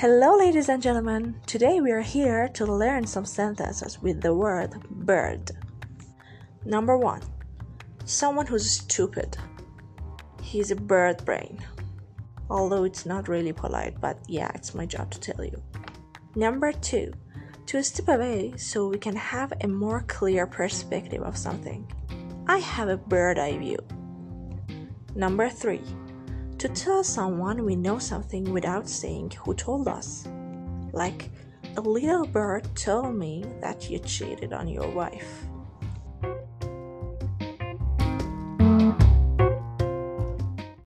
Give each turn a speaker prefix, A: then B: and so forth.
A: Hello, ladies and gentlemen. Today we are here to learn some sentences with the word bird. Number one someone who's stupid. He's a bird brain. Although it's not really polite, but yeah, it's my job to tell you. Number two to step away so we can have a more clear perspective of something. I have a bird eye view. Number three to tell someone we know something without saying who told us. Like, a little bird told me that you cheated on your wife.